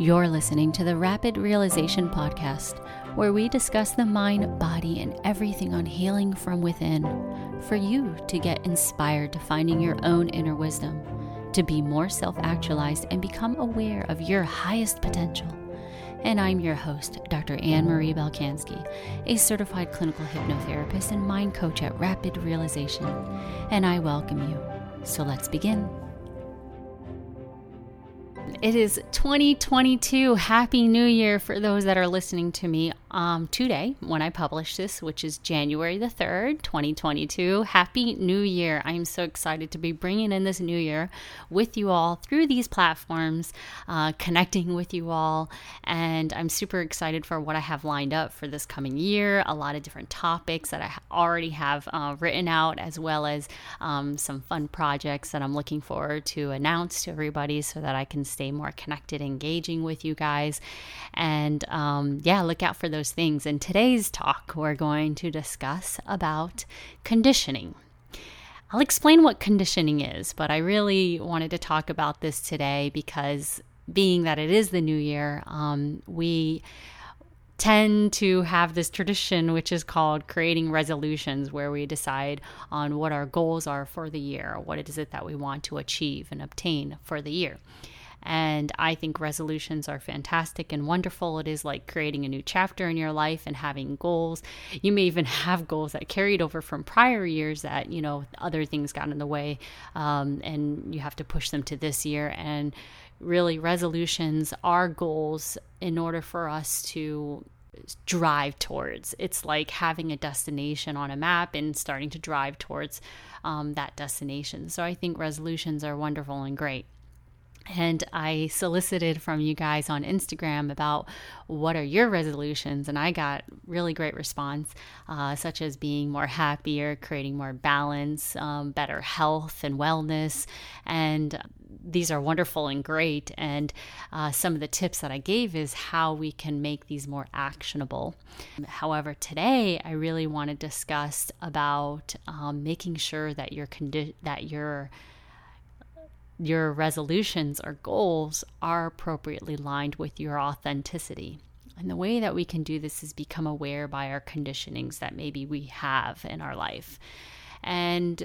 You're listening to the Rapid Realization Podcast, where we discuss the mind, body, and everything on healing from within for you to get inspired to finding your own inner wisdom, to be more self actualized and become aware of your highest potential. And I'm your host, Dr. Anne Marie Balkanski, a certified clinical hypnotherapist and mind coach at Rapid Realization. And I welcome you. So let's begin. It is 2022. Happy New Year for those that are listening to me um, today when I publish this, which is January the 3rd, 2022. Happy New Year. I'm so excited to be bringing in this new year with you all through these platforms, uh, connecting with you all. And I'm super excited for what I have lined up for this coming year. A lot of different topics that I already have uh, written out, as well as um, some fun projects that I'm looking forward to announce to everybody so that I can stay more connected, engaging with you guys. And um, yeah, look out for those things. In today's talk, we're going to discuss about conditioning. I'll explain what conditioning is, but I really wanted to talk about this today because being that it is the new year, um, we tend to have this tradition which is called creating resolutions where we decide on what our goals are for the year what is it that we want to achieve and obtain for the year and I think resolutions are fantastic and wonderful. It is like creating a new chapter in your life and having goals. You may even have goals that carried over from prior years that, you know, other things got in the way um, and you have to push them to this year. And really, resolutions are goals in order for us to drive towards. It's like having a destination on a map and starting to drive towards um, that destination. So I think resolutions are wonderful and great. And I solicited from you guys on Instagram about what are your resolutions, and I got really great response, uh, such as being more happier, creating more balance, um, better health and wellness, and these are wonderful and great. And uh, some of the tips that I gave is how we can make these more actionable. However, today I really want to discuss about um, making sure that your condi- that your your resolutions or goals are appropriately lined with your authenticity. And the way that we can do this is become aware by our conditionings that maybe we have in our life. And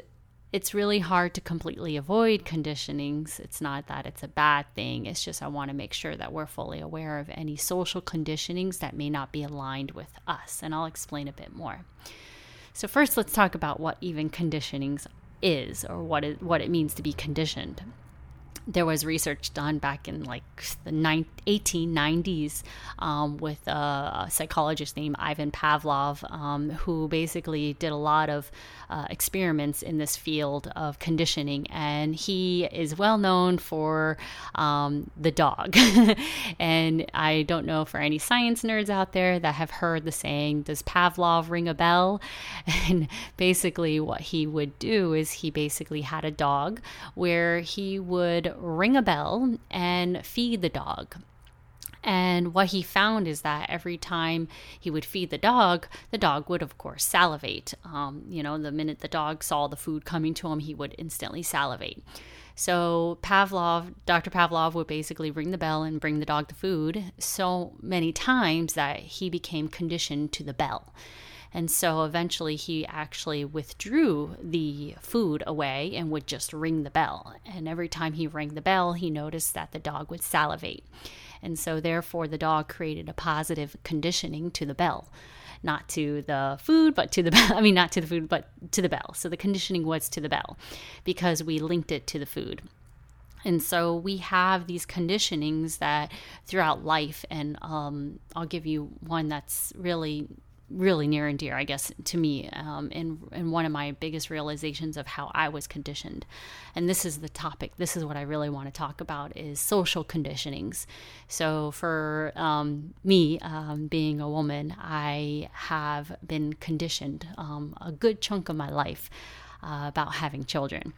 it's really hard to completely avoid conditionings. It's not that it's a bad thing. It's just I want to make sure that we're fully aware of any social conditionings that may not be aligned with us. And I'll explain a bit more. So, first, let's talk about what even conditionings is or what it, what it means to be conditioned there was research done back in like the 1890s um, with a, psychologist named Ivan Pavlov, um, who basically did a lot of uh, experiments in this field of conditioning. And he is well known for um, the dog. and I don't know for any science nerds out there that have heard the saying, Does Pavlov ring a bell? And basically, what he would do is he basically had a dog where he would ring a bell and feed the dog. And what he found is that every time he would feed the dog, the dog would, of course, salivate. Um, you know, the minute the dog saw the food coming to him, he would instantly salivate. So Pavlov, Dr. Pavlov would basically ring the bell and bring the dog the food so many times that he became conditioned to the bell. And so eventually he actually withdrew the food away and would just ring the bell. And every time he rang the bell, he noticed that the dog would salivate. And so therefore the dog created a positive conditioning to the bell. Not to the food, but to the bell. I mean, not to the food, but to the bell. So the conditioning was to the bell because we linked it to the food. And so we have these conditionings that throughout life, and um, I'll give you one that's really really near and dear, I guess, to me, um, and and one of my biggest realizations of how I was conditioned. And this is the topic. This is what I really want to talk about is social conditionings. So for um, me, um, being a woman, I have been conditioned um, a good chunk of my life. uh, about having children.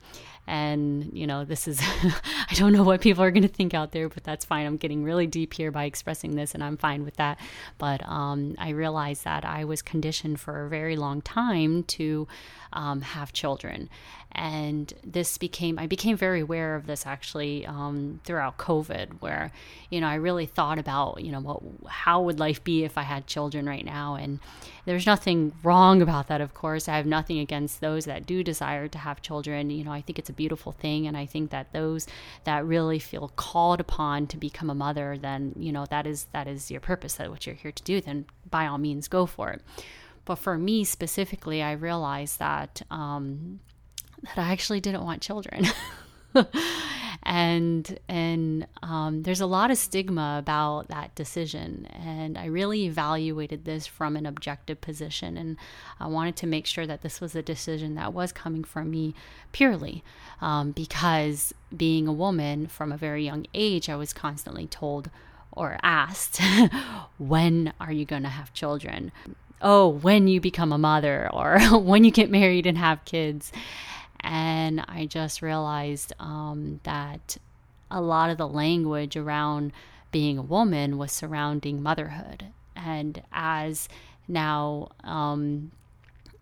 And, you know, this is, I don't know what people are going to think out there, but that's fine. I'm getting really deep here by expressing this, and I'm fine with that. But um, I realized that I was conditioned for a very long time to um, have children. And this became, I became very aware of this actually um, throughout COVID, where, you know, I really thought about, you know, what, how would life be if I had children right now? And there's nothing wrong about that, of course. I have nothing against those that do desire to have children. You know, I think it's a beautiful thing. And I think that those that really feel called upon to become a mother, then, you know, that is, that is your purpose, that what you're here to do, then by all means go for it. But for me specifically, I realized that um, that I actually didn't want children. and and um, there's a lot of stigma about that decision and i really evaluated this from an objective position and i wanted to make sure that this was a decision that was coming from me purely um, because being a woman from a very young age i was constantly told or asked when are you going to have children oh, when you become a mother or when you get married and have kids. And I just realized um, that a lot of the language around being a woman was surrounding motherhood. And as now, um,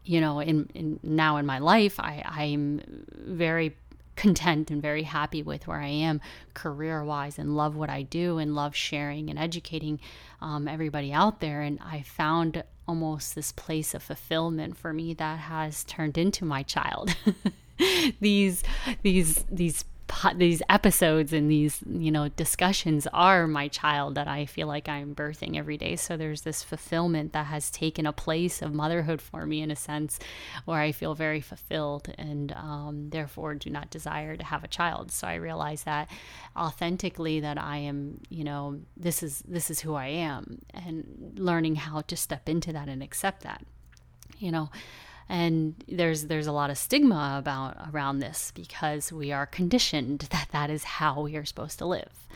you know, in, in now in my life, I, I'm very content and very happy with where I am career wise and love what I do and love sharing and educating um, everybody out there. And I found almost this place of fulfillment for me that has turned into my child. these these these these episodes and these you know discussions are my child that I feel like I'm birthing every day. So there's this fulfillment that has taken a place of motherhood for me in a sense, where I feel very fulfilled and um, therefore do not desire to have a child. So I realize that authentically that I am you know this is this is who I am and learning how to step into that and accept that. You know, and there's there's a lot of stigma about around this because we are conditioned that that is how we are supposed to live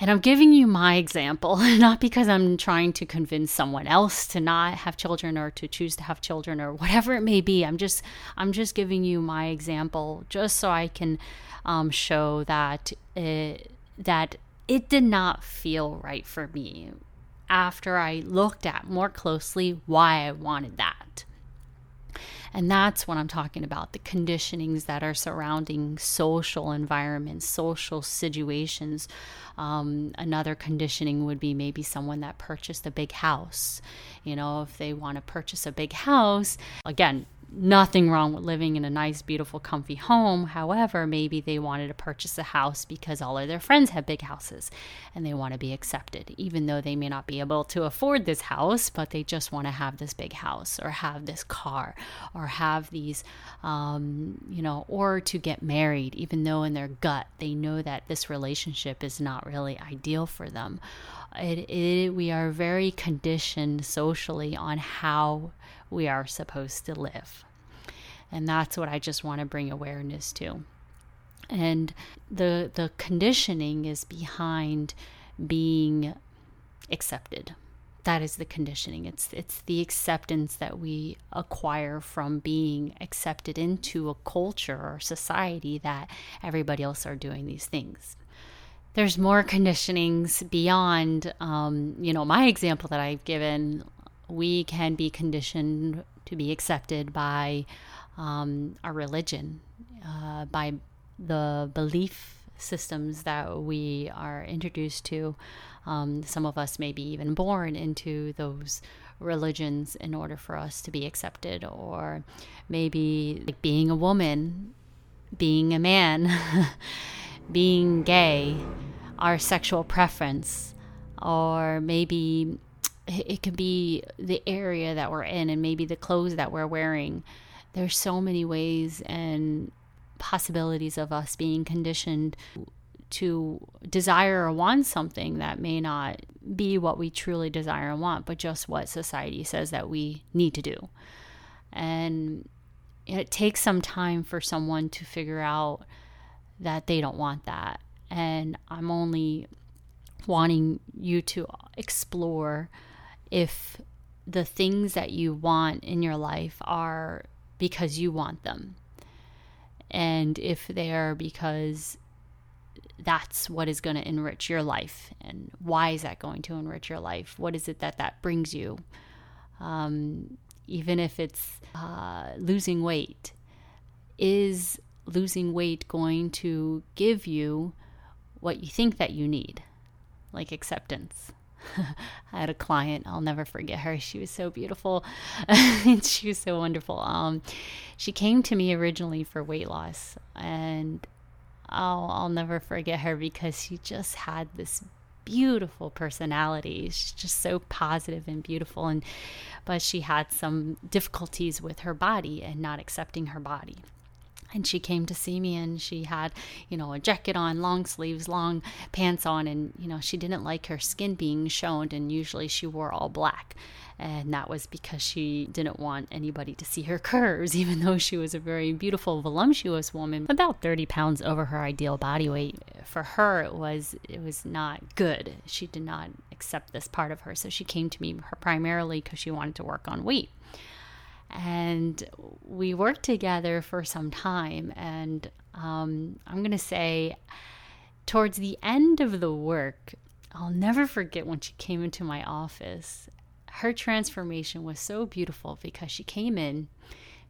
and I'm giving you my example, not because I'm trying to convince someone else to not have children or to choose to have children or whatever it may be. I'm just I'm just giving you my example just so I can um, show that it, that it did not feel right for me after I looked at more closely why I wanted that. And that's what I'm talking about the conditionings that are surrounding social environments, social situations. Um, another conditioning would be maybe someone that purchased a big house. You know, if they want to purchase a big house, again, nothing wrong with living in a nice, beautiful, comfy home. However, maybe they wanted to purchase a house because all of their friends have big houses and they want to be accepted, even though they may not be able to afford this house, but they just want to have this big house or have this car or have these, um, you know, or to get married, even though in their gut they know that this relationship is not really ideal for them. It, it, we are very conditioned socially on how we are supposed to live. And that's what I just want to bring awareness to. And the the conditioning is behind being accepted. That is the conditioning. It's it's the acceptance that we acquire from being accepted into a culture or society that everybody else are doing these things there's more conditionings beyond um, you know my example that i've given we can be conditioned to be accepted by um, our religion, uh, by the belief systems that we are introduced to. Um, some of us may be even born into those religions in order for us to be accepted, or maybe like being a woman, being a man, being gay, our sexual preference, or maybe it could be the area that we're in and maybe the clothes that we're wearing. There's so many ways and possibilities of us being conditioned to desire or want something that may not be what we truly desire and want, but just what society says that we need to do. And it takes some time for someone to figure out that they don't want that. And I'm only wanting you to explore if the things that you want in your life are because you want them. And if they're because that's what is going to enrich your life. And why is that going to enrich your life? What is it that that brings you? Um, even if it's uh, losing weight is losing weight going to give you what you think that you need like acceptance I had a client, I'll never forget her. She was so beautiful. she was so wonderful. Um, she came to me originally for weight loss, and I'll, I'll never forget her because she just had this beautiful personality. She's just so positive and beautiful and but she had some difficulties with her body and not accepting her body and she came to see me and she had you know a jacket on long sleeves long pants on and you know she didn't like her skin being shown and usually she wore all black. And that was because she didn't want anybody to see her curves even though she was a very beautiful voluptuous woman. About 30 pounds over her ideal body weight. For her it was it was not good. She did not accept this part of her. So she came to me primarily because she wanted to work on weight and we worked together for some time. And um, I'm going to say, towards the end of the work, I'll never forget when she came into my office. Her transformation was so beautiful because she came in.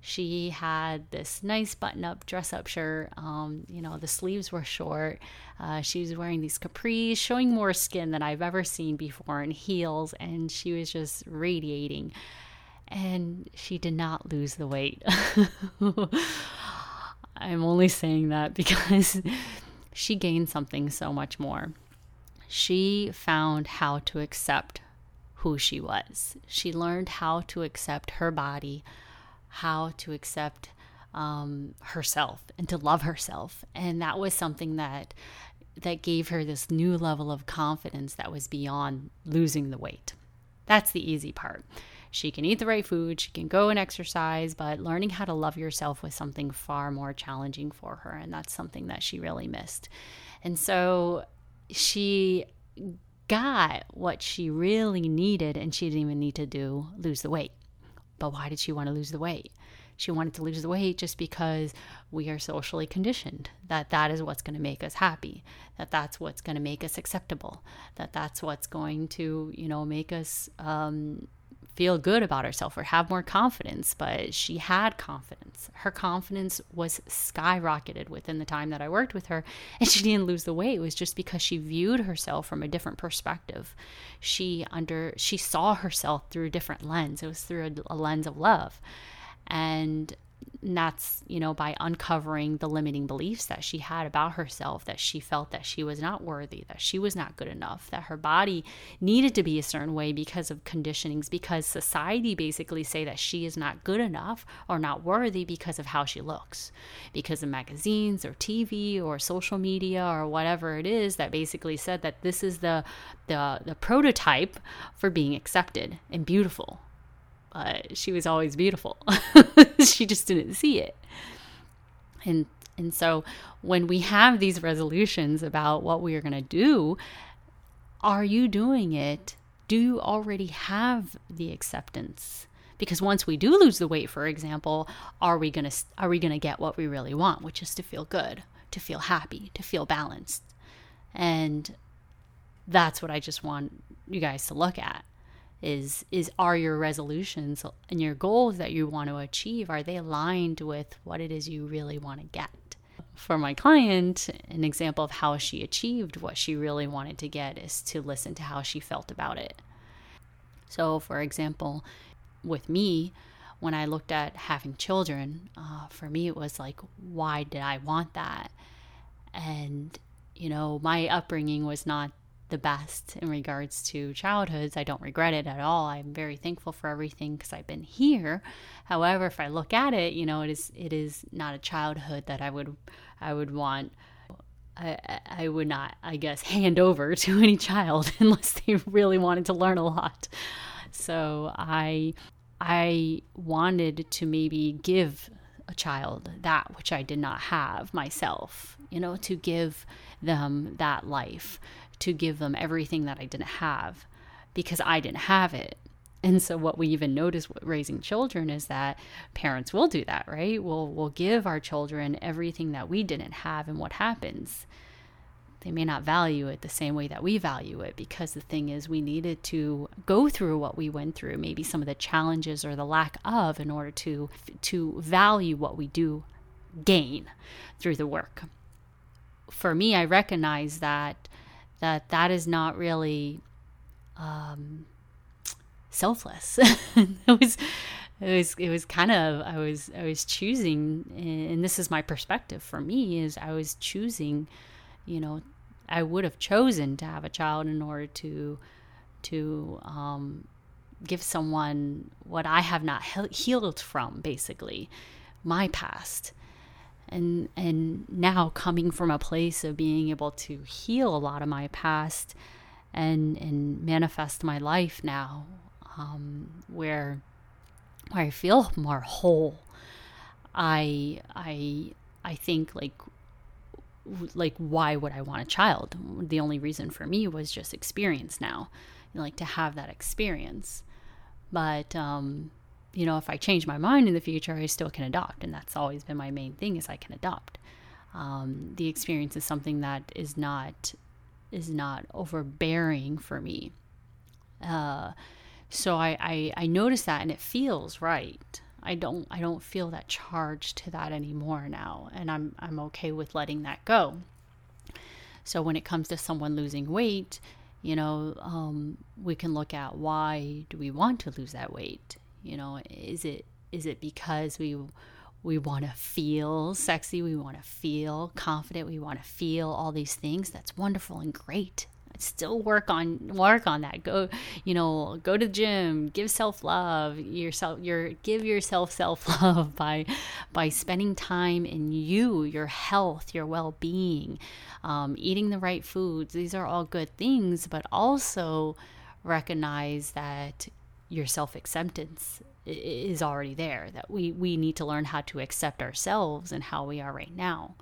She had this nice button up dress up shirt. Um, you know, the sleeves were short. Uh, she was wearing these capris, showing more skin than I've ever seen before, and heels, and she was just radiating and she did not lose the weight. I'm only saying that because she gained something so much more. She found how to accept who she was. She learned how to accept her body, how to accept um, herself, and to love herself. And that was something that that gave her this new level of confidence that was beyond losing the weight. That's the easy part. She can eat the right food, she can go and exercise, but learning how to love yourself was something far more challenging for her. And that's something that she really missed. And so she got what she really needed, and she didn't even need to do lose the weight. But why did she want to lose the weight? She wanted to lose the weight just because we are socially conditioned that that is what's going to make us happy, that that's what's going to make us acceptable, that that's what's going to, you know, make us um, feel good about herself or have more confidence, but she had confidence. Her confidence was skyrocketed within the time that I worked with her, and she didn't lose the weight. It was just because she viewed herself from a different perspective. She under she saw herself through a different lens. It was through a, a lens of love. And and that's you know by uncovering the limiting beliefs that she had about herself that she felt that she was not worthy that she was not good enough that her body needed to be a certain way because of conditionings because society basically say that she is not good enough or not worthy because of how she looks. Because of magazines or TV or social media or whatever it is that basically said that this is the the the prototype for being accepted and beautiful but she was always beautiful. she just didn't see it. And and so when we have these resolutions about what we are going to do, are you doing it? Do you already have the acceptance? Because once we do lose the weight, for example, are we going to are we going to get what we really want, which is to feel good, to feel happy, to feel balanced? And that's what I just want you guys to look at is is are your resolutions and your goals that you want to achieve are they aligned with what it is you really want to get? For my client an example of how she achieved what she really wanted to get is to listen to how she felt about it. So for example with me when i looked at having children uh, for me it was like why did i want that? And you know my upbringing was not the best in regards to childhoods. I don't regret it at all. I'm very thankful for everything because I've been here. However, if I look at it, you know, it is it is not a childhood that I would I would want. I, I would not, I guess, hand over to any child unless they really wanted to learn a lot. So I I wanted to maybe give a child that which I did not have myself, you know, to give them that life, to give them everything that I didn't have because I didn't have it. And so what we even notice raising children is that parents will do that, right? We'll we'll give our children everything that we didn't have and what happens? They may not value it the same way that we value it because the thing is we needed to go through what we went through, maybe some of the challenges or the lack of in order to to value what we do gain through the work. For me, I recognize that that that is not really um, selfless. it was it was it was kind of I was I was choosing and this is my perspective for me is I was choosing you know I would have chosen to have a child in order to to um, give someone what I have not he- healed from basically my past and and now coming from a place of being able to heal a lot of my past and and manifest my life now um, where where I feel more whole. I I I think like like why would I want a child? The only reason for me was just experience now, like to have that experience. But um, you know, if I change my mind in the future, I still can adopt, and that's always been my main thing: is I can adopt. Um, the experience is something that is not is not overbearing for me. Uh, so I, I I notice that and it feels right. I don't I don't feel that charge to that anymore now and I'm I'm okay with letting that go. So when it comes to someone losing weight, you know, um, we can look at why do we want to lose that weight? You know, is it is it because we we want to feel sexy, we want to feel confident, we want to feel all these things? That's wonderful and great. Still work on work on that. Go you know go to the gym give self-love yourself your give yourself self-love by by spending time in you your health your well-being um, eating the right foods. These are all good things but also recognize that your self-acceptance is already there that we we need to learn how to accept ourselves and how we are right now.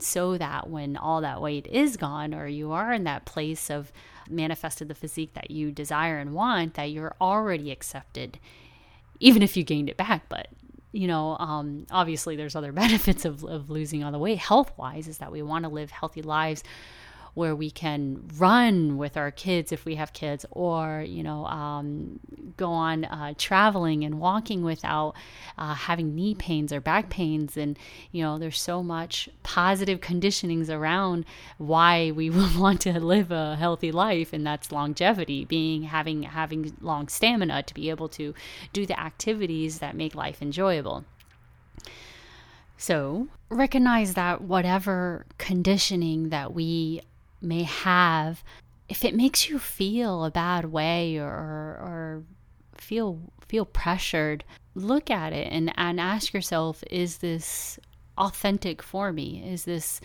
So that when all that weight is gone or you are in that place of manifested the physique that you desire and want that you're already accepted even if you gained it back. But you know um, obviously there's other benefits of, of losing all the weight health wise is that we want to live healthy lives where we can run with our kids if we have kids, or you know, um, go on uh, traveling and walking without uh, having knee pains or back pains. And you know, there's so much positive conditionings around why we want to live a healthy life, and that's longevity, being having having long stamina to be able to do the activities that make life enjoyable. So, recognize that whatever conditioning that we may have, if it makes you feel a bad way or, or feel feel pressured, look at it and, and ask yourself, is this authentic for me? Is this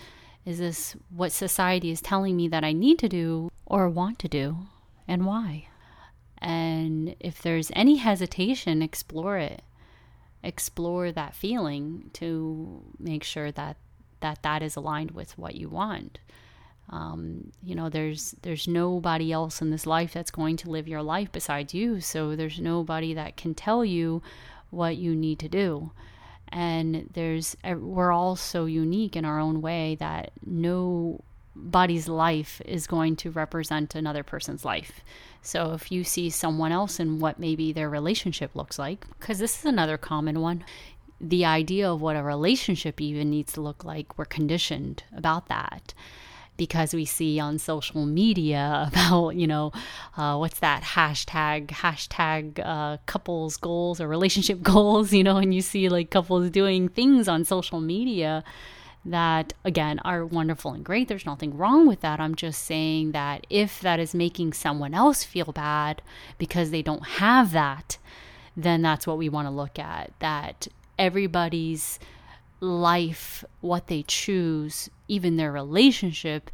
is this what society is telling me that I need to do or want to do and why? And if there's any hesitation, explore it. Explore that feeling to make sure that that, that is aligned with what you want. Um, you know, there's there's nobody else in this life that's going to live your life besides you. So there's nobody that can tell you what you need to do. And there's we're all so unique in our own way that nobody's life is going to represent another person's life. So if you see someone else and what maybe their relationship looks like, because this is another common one, the idea of what a relationship even needs to look like, we're conditioned about that because we see on social media about, you know, uh, what's that hashtag, hashtag uh, couples goals or relationship goals, you know, and you see like couples doing things on social media that again are wonderful and great. There's nothing wrong with that. I'm just saying that if that is making someone else feel bad because they don't have that, then that's what we want to look at. That everybody's life, what they choose, even their relationship,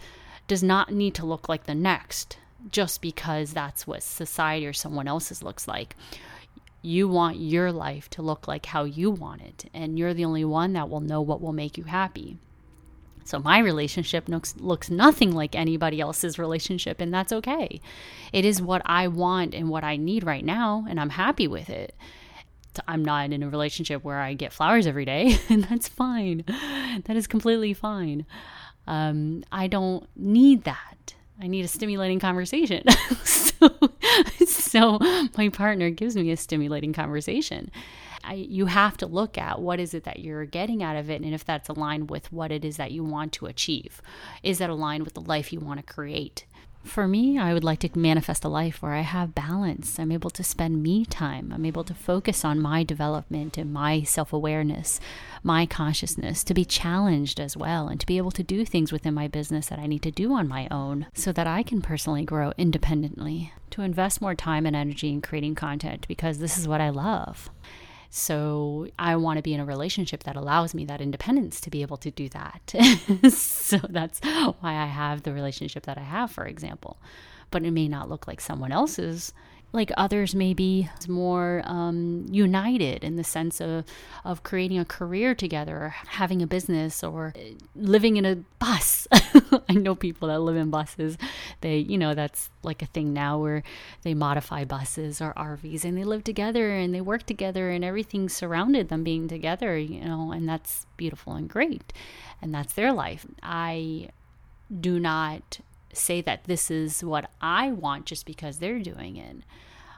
does not need to look like the next just because that's what society or someone else's looks like. You want your life to look like how you want it, and you're the only one that will know what will make you happy. So my relationship looks, looks nothing like anybody else's relationship, and that's okay. It is what I want and what I need right now, and I'm happy with it. I'm not in a relationship where I get flowers every day, and that's fine. That is completely fine. Um, I don't need that. I need a stimulating conversation. so, so my partner gives me a stimulating conversation. I, you have to look at what is it that you're getting out of it and if that's aligned with what it is that you want to achieve. Is that aligned with the life you want to create? For me, I would like to manifest a life where I have balance. I'm able to spend me time. I'm able to focus on my development and my self awareness, my consciousness, to be challenged as well, and to be able to do things within my business that I need to do on my own so that I can personally grow independently. To invest more time and energy in creating content because this is what I love. So I want to be in a relationship that allows me that independence to be able to do that. so that's why I have the relationship that I have, for example. But it may not look like someone else's like others may be more um, united in the sense of, of creating a career together or having a business or uh, living in a bus. I know people that live in buses. They you know that's like a thing now where they modify buses or rvs and they live together and they work together and everything surrounded them being together you know and that's beautiful and great. And that's their life. I do not say that this is what I want just because they're doing it.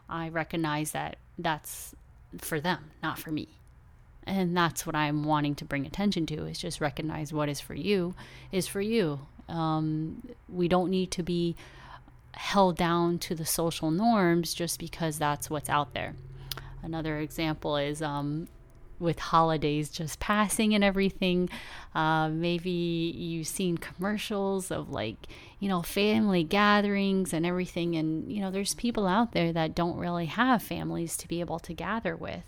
I recognize that that's for them, not for me. And that's what I'm wanting to bring attention to is just recognize what is for you is for you. Um, we don't need to be held down to the social norms just because that's what's out there. Another example is um, with holidays just passing and everything. Uh, maybe you've seen commercials of like, you know, family gatherings and everything. And, you know, there's people out there that don't really have families to be able to gather with.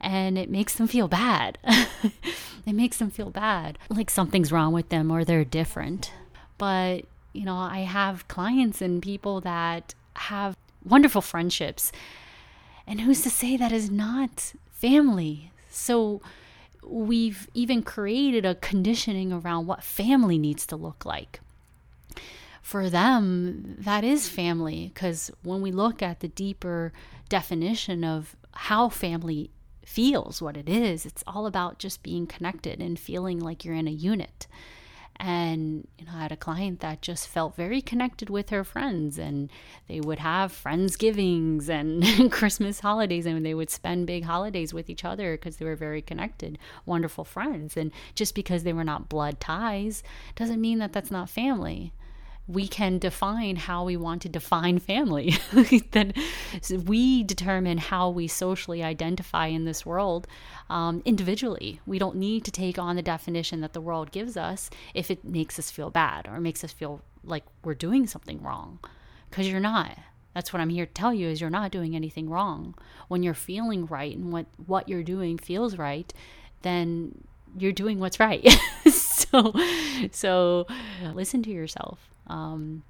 And it makes them feel bad. it makes them feel bad, like something's wrong with them or they're different. But, you know, I have clients and people that have wonderful friendships. And who's to say that is not family? So we've even created a conditioning around what family needs to look like. For them, that is family, because when we look at the deeper definition of how family feels, what it is, it's all about just being connected and feeling like you're in a unit. And you know, I had a client that just felt very connected with her friends, and they would have friendsgivings and Christmas holidays, and they would spend big holidays with each other because they were very connected, wonderful friends. And just because they were not blood ties doesn't mean that that's not family we can define how we want to define family. that we determine how we socially identify in this world um, individually. We don't need to take on the definition that the world gives us if it makes us feel bad or makes us feel like we're doing something wrong, because you're not. That's what I'm here to tell you is you're not doing anything wrong. When you're feeling right and what what you're doing feels right, then you're doing what's right. so so listen to yourself um,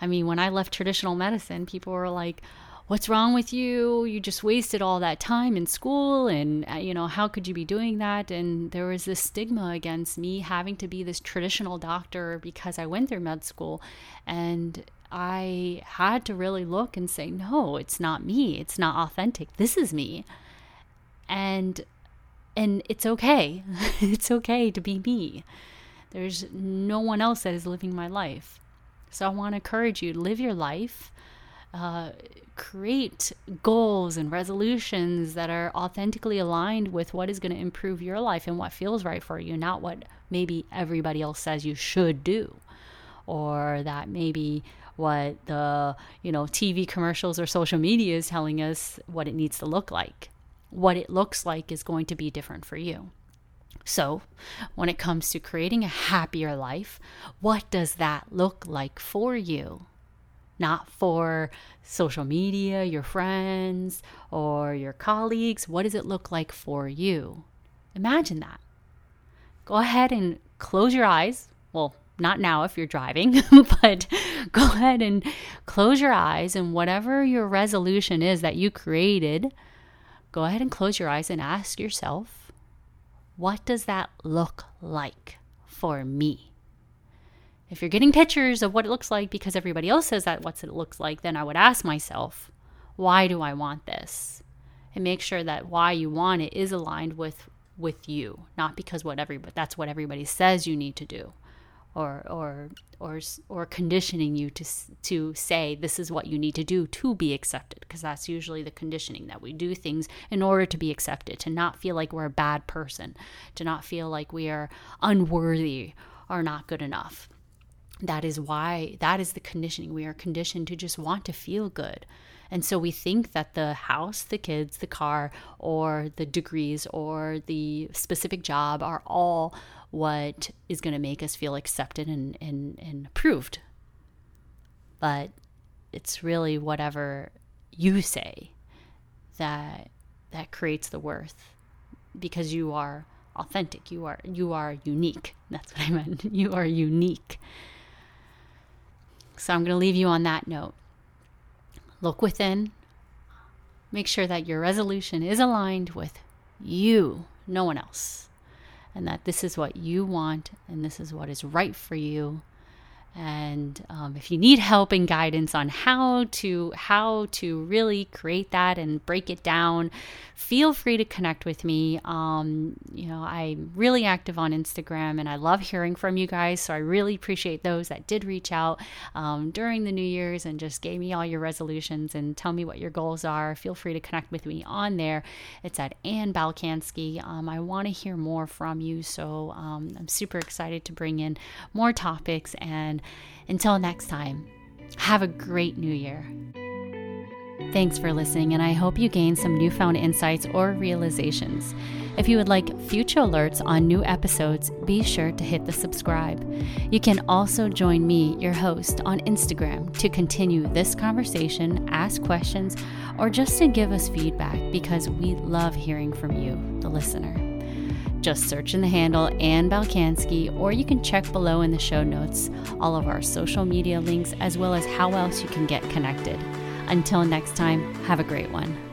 I mean, when I left traditional medicine, people were like, What's wrong with you? You just wasted all that time in school, and uh, you know, how could you be doing that? And there was this stigma against me having to be this traditional doctor because I went through med school. And I had to really look and say, No, it's not me. It's not authentic. This is me. And and it's okay. it's okay to be me. There's no one else that is living my life. So I want to encourage you to live your life, uh, create goals and resolutions that are authentically aligned with what is going to improve your life and what feels right for you, not what maybe everybody else says you should do, or that maybe what the you know TV commercials or social media is telling us what it needs to look like. What it looks like is going to be different for you. So, when it comes to creating a happier life, what does that look like for you? Not for social media, your friends, or your colleagues. What does it look like for you? Imagine that. Go ahead and close your eyes. Well, not now if you're driving, but go ahead and close your eyes and whatever your resolution is that you created, go ahead and close your eyes and ask yourself what does that look like for me? If you're getting pictures of what it looks like because everybody else says that what it looks like, then I would ask myself, why do I want this? And make sure that why you want it is aligned with with you, not because what everybody that's what everybody says you need to do or or or or conditioning you to to say this is what you need to do to be accepted because that's usually the conditioning that we do things in order to be accepted to not feel like we're a bad person to not feel like we are unworthy or not good enough. That is why that is the conditioning. We are conditioned to just want to feel good. And so we think that the house, the kids, the car, or the degrees, or the specific job are all what is going to make us feel accepted and, and, and approved. But it's really whatever you say that that creates the worth because you are authentic. You are you are unique. That's what i meant. You are unique. So i'm going to leave you on that note. Look within. Make sure that your resolution is aligned with you no one else and that this is what you want and this is what is right for you and um, if you need help and guidance on how to how to really create that and break it down feel free to connect with me. Um, you know i'm really active on instagram and i love hearing from you guys. So i really appreciate those that did reach out um, during the new year's and just gave me all your resolutions and tell me what your goals are. Feel free to connect with me on there. It's at ann balkanski. Um, i want to hear more from you. So um, i'm super excited to bring in more topics until next time, have a great new year. Thanks for listening, and I hope you gained some newfound insights or realizations. If you would like future alerts on new episodes, be sure to hit the subscribe. You can also join me, your host, on Instagram to continue this conversation, ask questions, or just to give us feedback because we love hearing from you, the listener. Just search in the handle Ann Balkanski, or you can check below in the show notes all of our social media links as well as how else you can get connected. Until next time, have a great one.